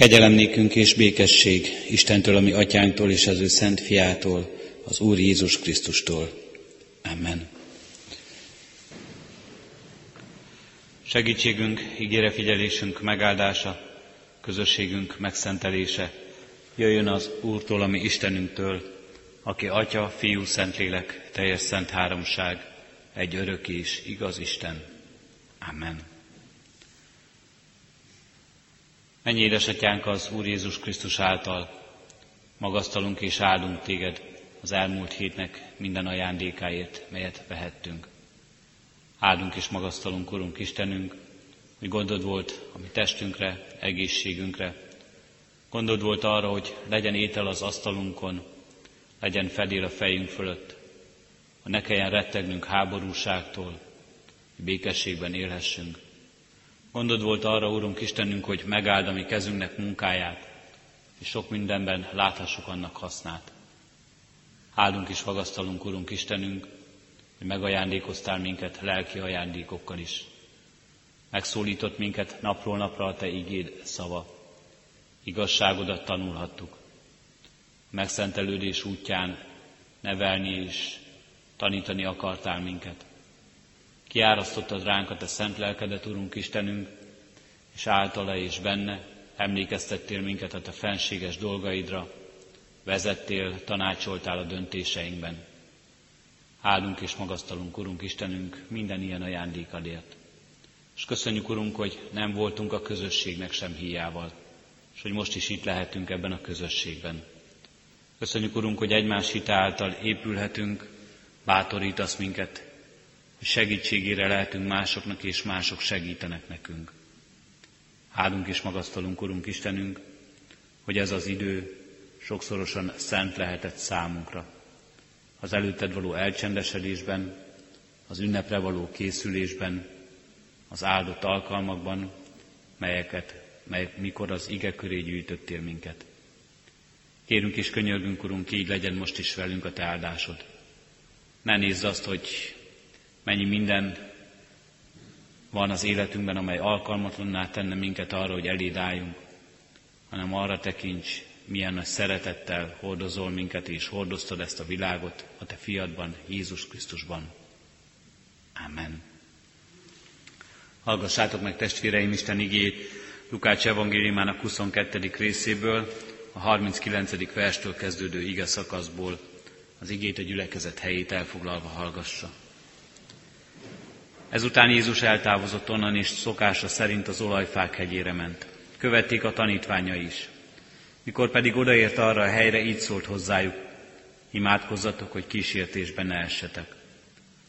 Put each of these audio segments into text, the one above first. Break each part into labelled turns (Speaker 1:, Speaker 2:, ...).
Speaker 1: Kegyelem nékünk és békesség Istentől, ami atyánktól és az ő szent fiától, az Úr Jézus Krisztustól. Amen. Segítségünk, ígére figyelésünk megáldása, közösségünk megszentelése jöjjön az Úrtól, ami Istenünktől, aki Atya, Fiú, Szentlélek, teljes szent háromság, egy örök és igaz Isten. Amen. Mennyi édesatyánk az Úr Jézus Krisztus által, magasztalunk és áldunk téged az elmúlt hétnek minden ajándékáért, melyet vehettünk. Áldunk és magasztalunk, Urunk Istenünk, hogy gondod volt a mi testünkre, egészségünkre. Gondod volt arra, hogy legyen étel az asztalunkon, legyen fedél a fejünk fölött, hogy ne kelljen rettegnünk háborúságtól, hogy békességben élhessünk. Gondod volt arra, Úrunk Istenünk, hogy megáld a mi kezünknek munkáját, és sok mindenben láthassuk annak hasznát. Áldunk és magasztalunk, Urunk Istenünk, hogy megajándékoztál minket lelki ajándékokkal is. Megszólított minket napról napra a Te igéd szava. Igazságodat tanulhattuk. Megszentelődés útján nevelni és tanítani akartál minket. Kiárasztottad ránk a Te szent lelkedet, Urunk Istenünk, és általa és benne emlékeztettél minket a Te fenséges dolgaidra, vezettél, tanácsoltál a döntéseinkben. Áldunk és magasztalunk, Urunk Istenünk, minden ilyen ajándékadért. És köszönjük, Urunk, hogy nem voltunk a közösségnek sem hiával, és hogy most is itt lehetünk ebben a közösségben. Köszönjük, Urunk, hogy egymás hite által épülhetünk, bátorítasz minket, segítségére lehetünk másoknak, és mások segítenek nekünk. Áldunk és magasztalunk, Urunk Istenünk, hogy ez az idő sokszorosan szent lehetett számunkra. Az előtted való elcsendesedésben, az ünnepre való készülésben, az áldott alkalmakban, melyeket, melyek mikor az ige köré gyűjtöttél minket. Kérünk és könyörgünk, Urunk, így legyen most is velünk a Te áldásod. Ne nézz azt, hogy mennyi minden van az életünkben, amely alkalmatlanná tenne minket arra, hogy eléd álljunk, hanem arra tekints, milyen nagy szeretettel hordozol minket, és hordoztad ezt a világot a Te fiadban, Jézus Krisztusban. Amen. Hallgassátok meg testvéreim Isten igét Lukács evangéliumának 22. részéből, a 39. verstől kezdődő ige szakaszból, az igét a gyülekezet helyét elfoglalva hallgassa. Ezután Jézus eltávozott onnan, és szokása szerint az olajfák hegyére ment. Követték a tanítványa is. Mikor pedig odaért arra a helyre, így szólt hozzájuk, imádkozzatok, hogy kísértésben ne essetek.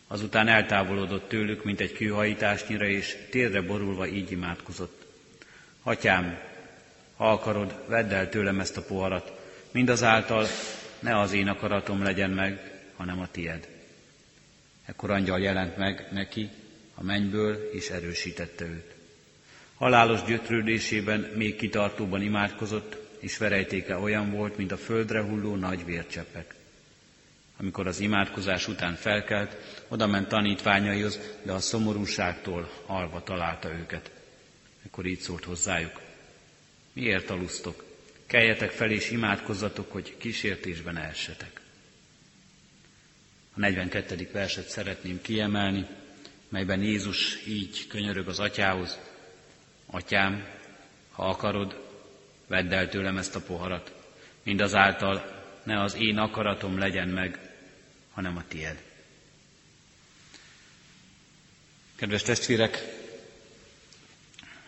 Speaker 1: Azután eltávolodott tőlük, mint egy kőhajításnyira, és térre borulva így imádkozott. Atyám, ha akarod, vedd el tőlem ezt a poharat, mindazáltal ne az én akaratom legyen meg, hanem a tied. Ekkor angyal jelent meg neki a mennyből, és erősítette őt. Halálos gyötrődésében még kitartóban imádkozott, és verejtéke olyan volt, mint a földre hulló nagy vércseppek. Amikor az imádkozás után felkelt, oda ment tanítványaihoz, de a szomorúságtól alva találta őket. Ekkor így szólt hozzájuk. Miért alusztok? Keljetek fel és imádkozzatok, hogy kísértésben elsetek. A 42. verset szeretném kiemelni, melyben Jézus így könyörög az atyához. Atyám, ha akarod, vedd el tőlem ezt a poharat. Mindazáltal ne az én akaratom legyen meg, hanem a tied. Kedves testvérek,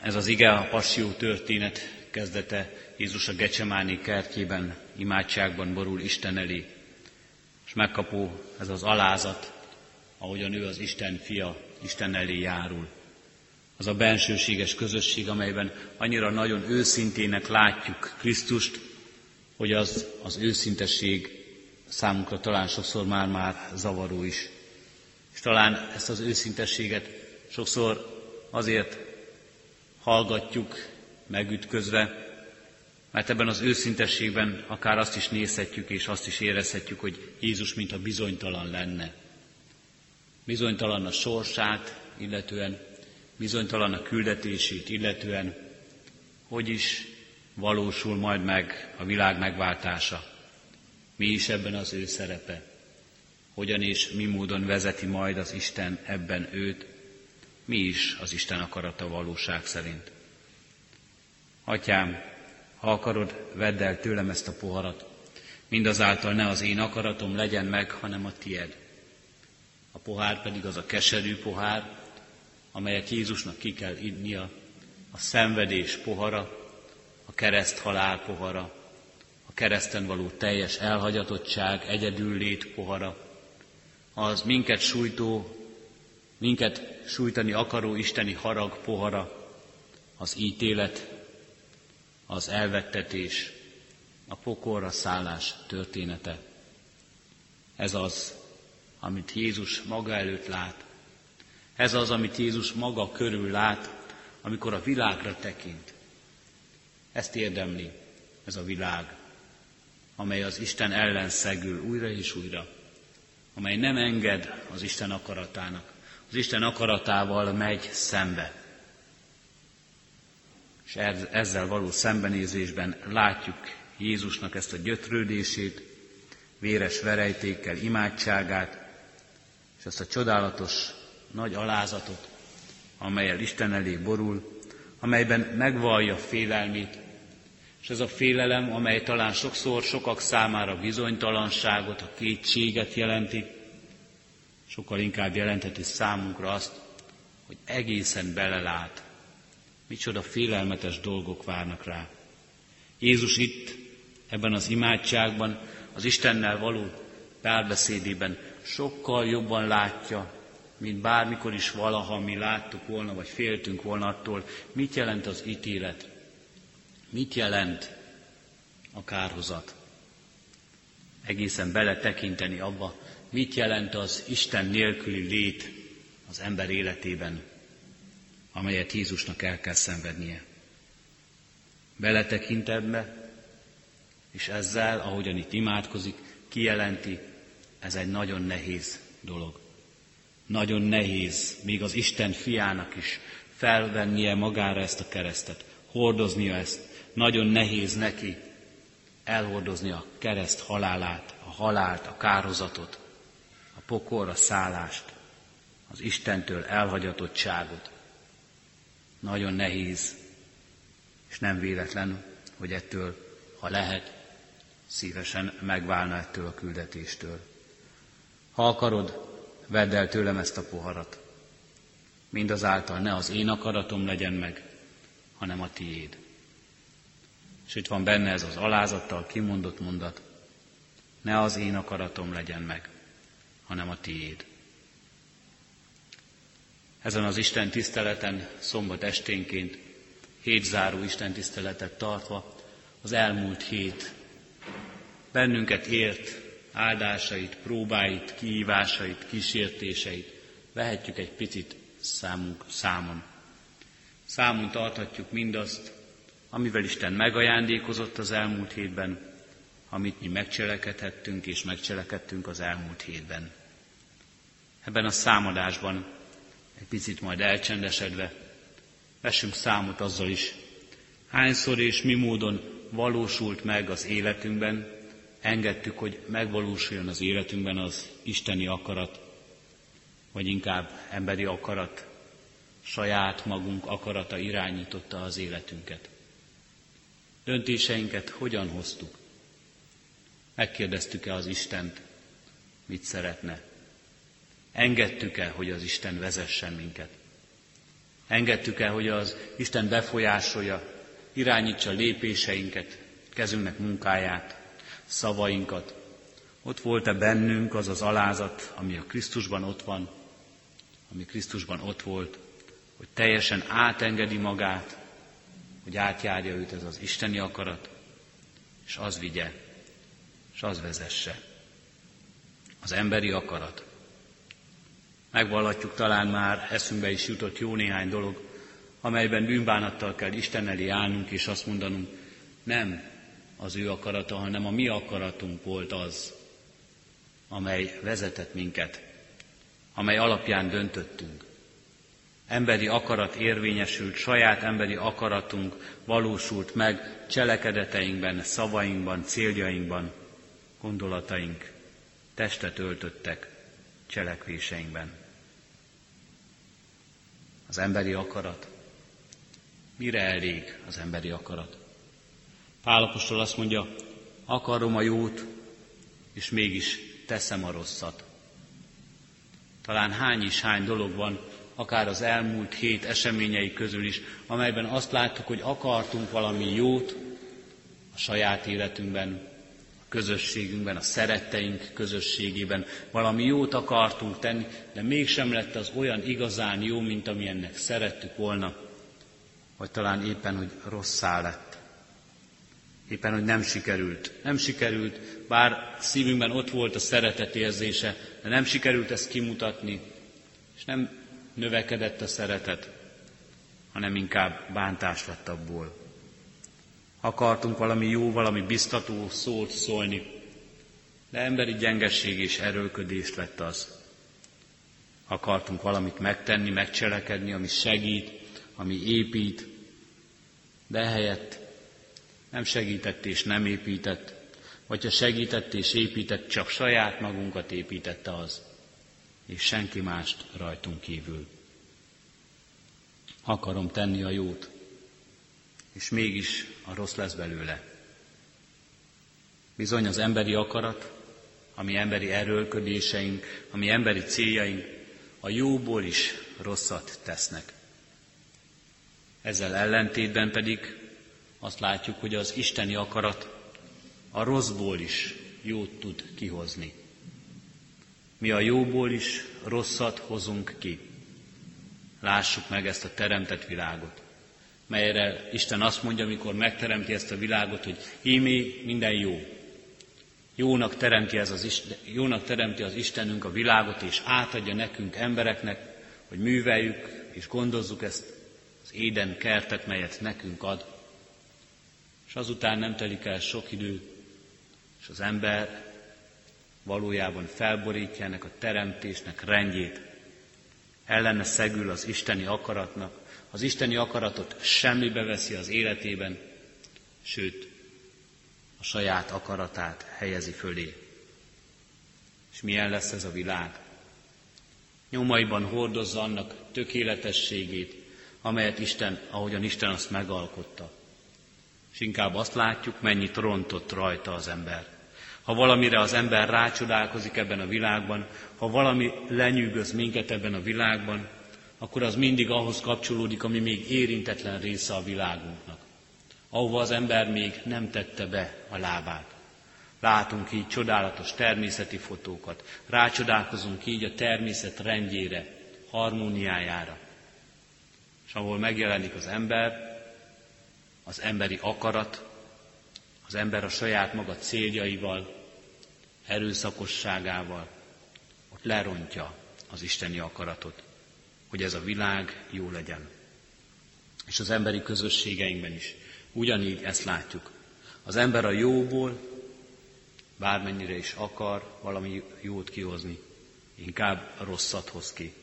Speaker 1: ez az ige a passió történet kezdete Jézus a Gecsemáni kertjében, imádságban borul Isten elé, és megkapó ez az alázat, ahogyan ő az Isten fia, Isten elé járul az a bensőséges közösség, amelyben annyira nagyon őszintének látjuk Krisztust, hogy az, az őszintesség számunkra talán sokszor már-már zavaró is. És talán ezt az őszintességet sokszor azért hallgatjuk megütközve, mert ebben az őszintességben akár azt is nézhetjük és azt is érezhetjük, hogy Jézus mintha bizonytalan lenne. Bizonytalan a sorsát, illetően bizonytalan a küldetését illetően, hogy is valósul majd meg a világ megváltása. Mi is ebben az ő szerepe? Hogyan és mi módon vezeti majd az Isten ebben őt? Mi is az Isten akarata valóság szerint? Atyám, ha akarod, vedd el tőlem ezt a poharat, mindazáltal ne az én akaratom legyen meg, hanem a tied. A pohár pedig az a keserű pohár, amelyet Jézusnak ki kell innia, a szenvedés pohara, a kereszt halál pohara, a kereszten való teljes elhagyatottság, egyedül lét pohara, az minket sújtó, minket sújtani akaró isteni harag pohara, az ítélet, az elvettetés, a pokorra szállás története. Ez az, amit Jézus maga előtt lát. Ez az, amit Jézus maga körül lát, amikor a világra tekint. Ezt érdemli ez a világ, amely az Isten ellen szegül újra és újra, amely nem enged az Isten akaratának, az Isten akaratával megy szembe. És ezzel való szembenézésben látjuk Jézusnak ezt a gyötrődését, véres verejtékkel imádságát, és ezt a csodálatos nagy alázatot, amelyel Isten elé borul, amelyben megvallja félelmét, és ez a félelem, amely talán sokszor sokak számára bizonytalanságot, a kétséget jelenti, sokkal inkább jelenteti számunkra azt, hogy egészen belelát, micsoda félelmetes dolgok várnak rá. Jézus itt, ebben az imádságban, az Istennel való párbeszédében sokkal jobban látja, mint bármikor is valaha mi láttuk volna, vagy féltünk volna attól, mit jelent az ítélet, mit jelent a kárhozat. Egészen beletekinteni abba, mit jelent az Isten nélküli lét az ember életében, amelyet Jézusnak el kell szenvednie. Beletekint ebbe, és ezzel, ahogyan itt imádkozik, kijelenti, ez egy nagyon nehéz dolog. Nagyon nehéz, még az Isten fiának is felvennie magára ezt a keresztet, hordoznia ezt. Nagyon nehéz neki elhordozni a kereszt halálát, a halált, a kározatot, a pokorra szállást, az Istentől elhagyatottságot. Nagyon nehéz, és nem véletlen, hogy ettől, ha lehet, szívesen megválna ettől a küldetéstől. Ha akarod, vedd el tőlem ezt a poharat. Mindazáltal ne az én akaratom legyen meg, hanem a tiéd. És itt van benne ez az alázattal kimondott mondat, ne az én akaratom legyen meg, hanem a tiéd. Ezen az Isten tiszteleten, szombat esténként, hétzáró Isten tiszteletet tartva, az elmúlt hét bennünket ért áldásait, próbáit, kihívásait, kísértéseit vehetjük egy picit számunk, számon. Számon tarthatjuk mindazt, amivel Isten megajándékozott az elmúlt hétben, amit mi megcselekedhettünk és megcselekedtünk az elmúlt hétben. Ebben a számadásban egy picit majd elcsendesedve vessünk számot azzal is, hányszor és mi módon valósult meg az életünkben, engedtük, hogy megvalósuljon az életünkben az isteni akarat, vagy inkább emberi akarat, saját magunk akarata irányította az életünket. Döntéseinket hogyan hoztuk? Megkérdeztük-e az Istent, mit szeretne? Engedtük-e, hogy az Isten vezessen minket? Engedtük-e, hogy az Isten befolyásolja, irányítsa lépéseinket, kezünknek munkáját, szavainkat? Ott volt-e bennünk az az alázat, ami a Krisztusban ott van, ami Krisztusban ott volt, hogy teljesen átengedi magát, hogy átjárja őt ez az isteni akarat, és az vigye, és az vezesse. Az emberi akarat. Megvallatjuk talán már, eszünkbe is jutott jó néhány dolog, amelyben bűnbánattal kell Isten elé állnunk, és azt mondanunk, nem az ő akarata, hanem a mi akaratunk volt az, amely vezetett minket, amely alapján döntöttünk. emberi akarat érvényesült, saját emberi akaratunk valósult meg cselekedeteinkben, szavainkban, céljainkban, gondolataink testet öltöttek cselekvéseinkben. Az emberi akarat. Mire elég az emberi akarat? Pálapostól azt mondja, akarom a jót, és mégis teszem a rosszat. Talán hány is hány dolog van, akár az elmúlt hét eseményei közül is, amelyben azt láttuk, hogy akartunk valami jót a saját életünkben, a közösségünkben, a szeretteink közösségében, valami jót akartunk tenni, de mégsem lett az olyan igazán jó, mint ami ennek szerettük volna, vagy talán éppen, hogy rosszá lett. Éppen, hogy nem sikerült. Nem sikerült, bár szívünkben ott volt a szeretet érzése, de nem sikerült ezt kimutatni, és nem növekedett a szeretet, hanem inkább bántás lett abból. Akartunk valami jó, valami biztató szót szólni, de emberi gyengeség és erőködést lett az. Akartunk valamit megtenni, megcselekedni, ami segít, ami épít, de ehelyett nem segített és nem épített, vagy ha segített és épített, csak saját magunkat építette az és senki mást rajtunk kívül. Akarom tenni a jót, és mégis a rossz lesz belőle. Bizony az emberi akarat, ami emberi erőlködéseink, ami emberi céljaink, a jóból is rosszat tesznek. Ezzel ellentétben pedig azt látjuk, hogy az isteni akarat a rosszból is jót tud kihozni. Mi a jóból is rosszat hozunk ki. Lássuk meg ezt a teremtett világot, melyre Isten azt mondja, amikor megteremti ezt a világot, hogy ímé minden jó. Jónak teremti, ez az Isten, jónak teremti az Istenünk a világot, és átadja nekünk embereknek, hogy műveljük és gondozzuk ezt az éden kertet, melyet nekünk ad. És azután nem telik el sok idő, és az ember valójában felborítja ennek a teremtésnek rendjét. Ellene szegül az isteni akaratnak, az isteni akaratot semmibe veszi az életében, sőt, a saját akaratát helyezi fölé. És milyen lesz ez a világ? Nyomaiban hordozza annak tökéletességét, amelyet Isten, ahogyan Isten azt megalkotta. És inkább azt látjuk, mennyit rontott rajta az ember. Ha valamire az ember rácsodálkozik ebben a világban, ha valami lenyűgöz minket ebben a világban, akkor az mindig ahhoz kapcsolódik, ami még érintetlen része a világunknak. Ahova az ember még nem tette be a lábát. Látunk így csodálatos természeti fotókat, rácsodálkozunk így a természet rendjére, harmóniájára. És ahol megjelenik az ember, az emberi akarat, az ember a saját maga céljaival, erőszakosságával, ott lerontja az isteni akaratot, hogy ez a világ jó legyen. És az emberi közösségeinkben is ugyanígy ezt látjuk. Az ember a jóból, bármennyire is akar valami jót kihozni, inkább rosszat hoz ki.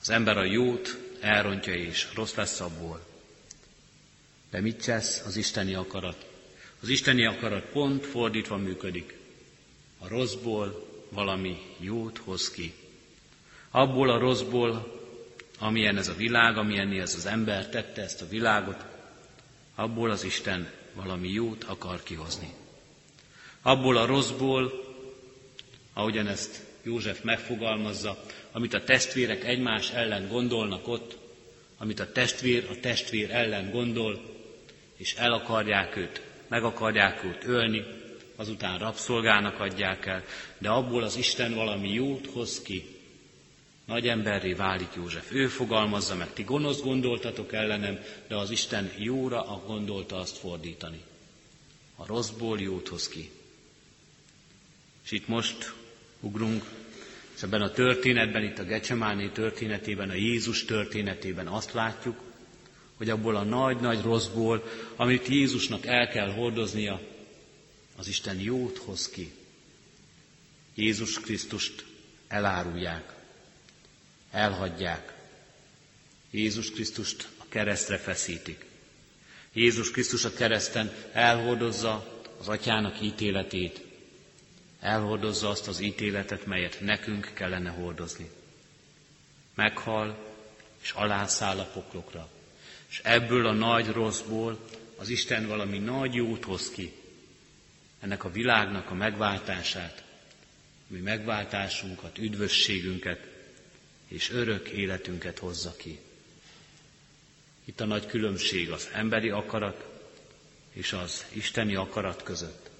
Speaker 1: Az ember a jót elrontja és rossz lesz abból. De mit tesz az isteni akarat? Az isteni akarat pont fordítva működik. A rosszból valami jót hoz ki. Abból a rosszból, amilyen ez a világ, amilyen ez az ember tette ezt a világot, abból az Isten valami jót akar kihozni. Abból a rosszból, ahogyan ezt József megfogalmazza, amit a testvérek egymás ellen gondolnak ott, amit a testvér a testvér ellen gondol, és el akarják őt meg akarják őt ölni, azután rabszolgának adják el, de abból az Isten valami jót hoz ki. Nagy emberré válik József. Ő fogalmazza meg, ti gonosz gondoltatok ellenem, de az Isten jóra a gondolta azt fordítani. A rosszból jót hoz ki. És itt most ugrunk, és ebben a történetben, itt a Gecsemáné történetében, a Jézus történetében azt látjuk, hogy abból a nagy-nagy rosszból, amit Jézusnak el kell hordoznia, az Isten jót hoz ki. Jézus Krisztust elárulják, elhagyják, Jézus Krisztust a keresztre feszítik. Jézus Krisztus a kereszten elhordozza az atyának ítéletét, elhordozza azt az ítéletet, melyet nekünk kellene hordozni. Meghal, és alászáll a poklokra. És ebből a nagy rosszból az Isten valami nagy jót hoz ki. Ennek a világnak a megváltását, mi megváltásunkat, üdvösségünket és örök életünket hozza ki. Itt a nagy különbség az emberi akarat és az isteni akarat között.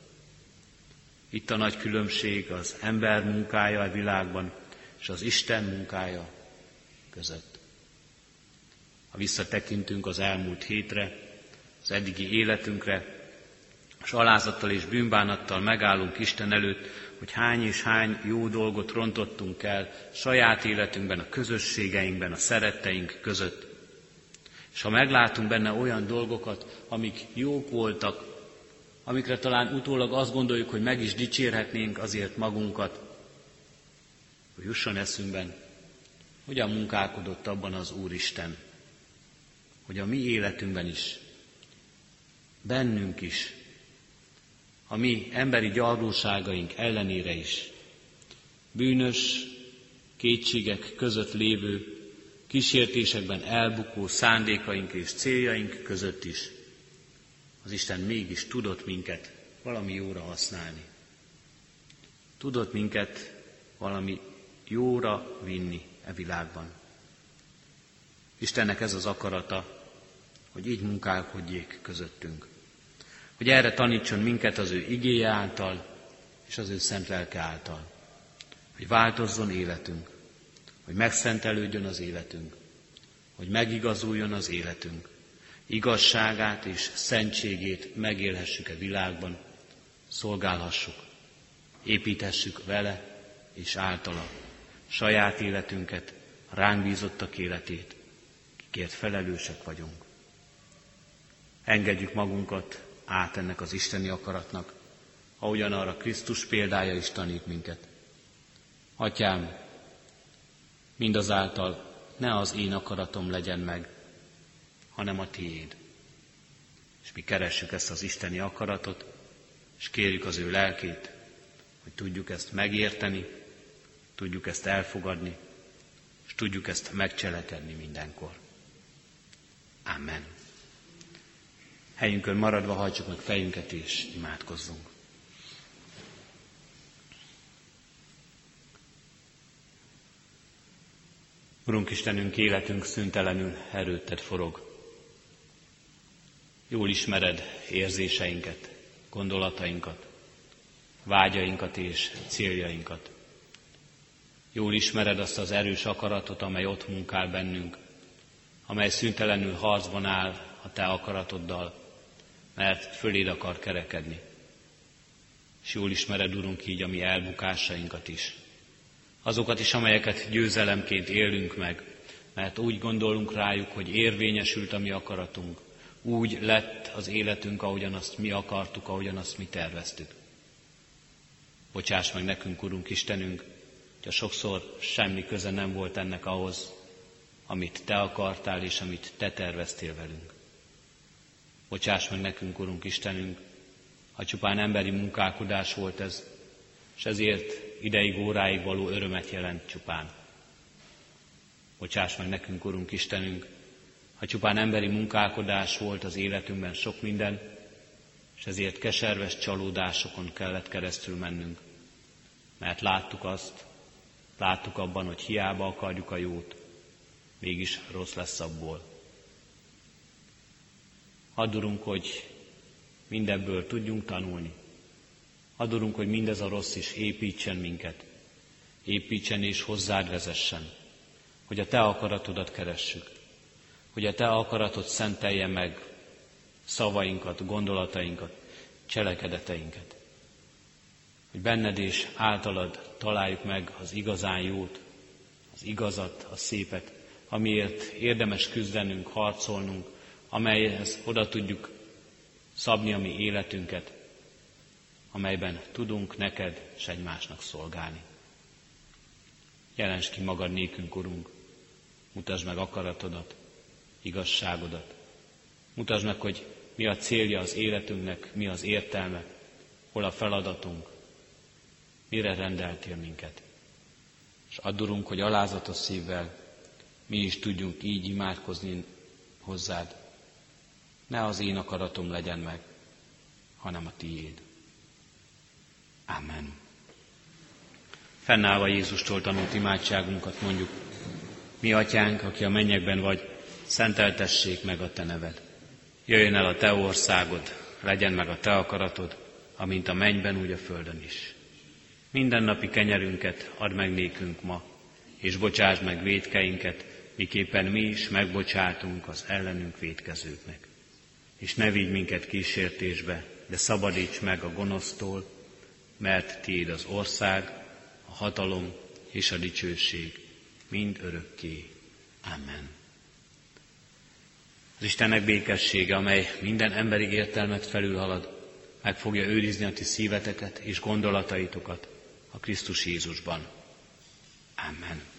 Speaker 1: Itt a nagy különbség az ember munkája a világban és az Isten munkája között. Ha visszatekintünk az elmúlt hétre, az eddigi életünkre, és alázattal és bűnbánattal megállunk Isten előtt, hogy hány és hány jó dolgot rontottunk el saját életünkben, a közösségeinkben, a szeretteink között. És ha meglátunk benne olyan dolgokat, amik jók voltak, amikre talán utólag azt gondoljuk, hogy meg is dicsérhetnénk azért magunkat, hogy jusson eszünkben, hogyan munkálkodott abban az Úristen, hogy a mi életünkben is, bennünk is, a mi emberi gyarlóságaink ellenére is, bűnös kétségek között lévő, kísértésekben elbukó szándékaink és céljaink között is, az Isten mégis tudott minket valami jóra használni. Tudott minket valami jóra vinni e világban. Istennek ez az akarata, hogy így munkálkodjék közöttünk. Hogy erre tanítson minket az ő igéje által és az ő szent lelke által. Hogy változzon életünk, hogy megszentelődjön az életünk, hogy megigazuljon az életünk, igazságát és szentségét megélhessük a e világban, szolgálhassuk, építhessük vele és általa saját életünket, ránk bízottak életét, kikért felelősek vagyunk. Engedjük magunkat át ennek az isteni akaratnak, ahogyan arra Krisztus példája is tanít minket. Atyám, mindazáltal ne az én akaratom legyen meg, hanem a tiéd. És mi keressük ezt az isteni akaratot, és kérjük az ő lelkét, hogy tudjuk ezt megérteni, tudjuk ezt elfogadni, és tudjuk ezt megcselekedni mindenkor. Amen. Helyünkön maradva hajtsuk meg fejünket és imádkozzunk. Urunk Istenünk, életünk szüntelenül erőtted forog. Jól ismered érzéseinket, gondolatainkat, vágyainkat és céljainkat. Jól ismered azt az erős akaratot, amely ott munkál bennünk, amely szüntelenül harcban áll a te akaratoddal, mert föléd akar kerekedni. És jól ismered, Urunk, így a mi elbukásainkat is. Azokat is, amelyeket győzelemként élünk meg, mert úgy gondolunk rájuk, hogy érvényesült a mi akaratunk, úgy lett az életünk, ahogyan azt mi akartuk, ahogyan azt mi terveztük. Bocsáss meg nekünk, Urunk Istenünk, hogy sokszor semmi köze nem volt ennek ahhoz, amit Te akartál és amit Te terveztél velünk. Bocsáss meg nekünk, Urunk Istenünk, ha csupán emberi munkálkodás volt ez, és ezért ideig, óráig való örömet jelent csupán. Bocsáss meg nekünk, Urunk Istenünk, ha csupán emberi munkálkodás volt az életünkben sok minden, és ezért keserves csalódásokon kellett keresztül mennünk, mert láttuk azt, láttuk abban, hogy hiába akarjuk a jót, mégis rossz lesz abból. Adurunk, hogy mindebből tudjunk tanulni. Adurunk, hogy mindez a rossz is építsen minket. Építsen és hozzád vezessen, hogy a Te akaratodat keressük hogy a Te akaratod szentelje meg szavainkat, gondolatainkat, cselekedeteinket. Hogy benned és általad találjuk meg az igazán jót, az igazat, a szépet, amiért érdemes küzdenünk, harcolnunk, amelyhez oda tudjuk szabni a mi életünket, amelyben tudunk neked és egymásnak szolgálni. Jelens ki magad nékünk, Urunk, mutasd meg akaratodat, igazságodat. Mutasd meg, hogy mi a célja az életünknek, mi az értelme, hol a feladatunk, mire rendeltél minket. És addurunk, hogy alázatos szívvel mi is tudjunk így imádkozni hozzád. Ne az én akaratom legyen meg, hanem a tiéd. Amen. Fennállva Jézustól tanult imádságunkat mondjuk, mi atyánk, aki a mennyekben vagy, szenteltessék meg a te neved. Jöjjön el a te országod, legyen meg a te akaratod, amint a mennyben, úgy a földön is. Minden napi kenyerünket add meg nékünk ma, és bocsásd meg védkeinket, miképpen mi is megbocsátunk az ellenünk védkezőknek. És ne vigy minket kísértésbe, de szabadíts meg a gonosztól, mert tiéd az ország, a hatalom és a dicsőség mind örökké. Amen. Az Istennek békessége, amely minden emberi értelmet felülhalad, meg fogja őrizni a ti szíveteket és gondolataitokat a Krisztus Jézusban. Amen.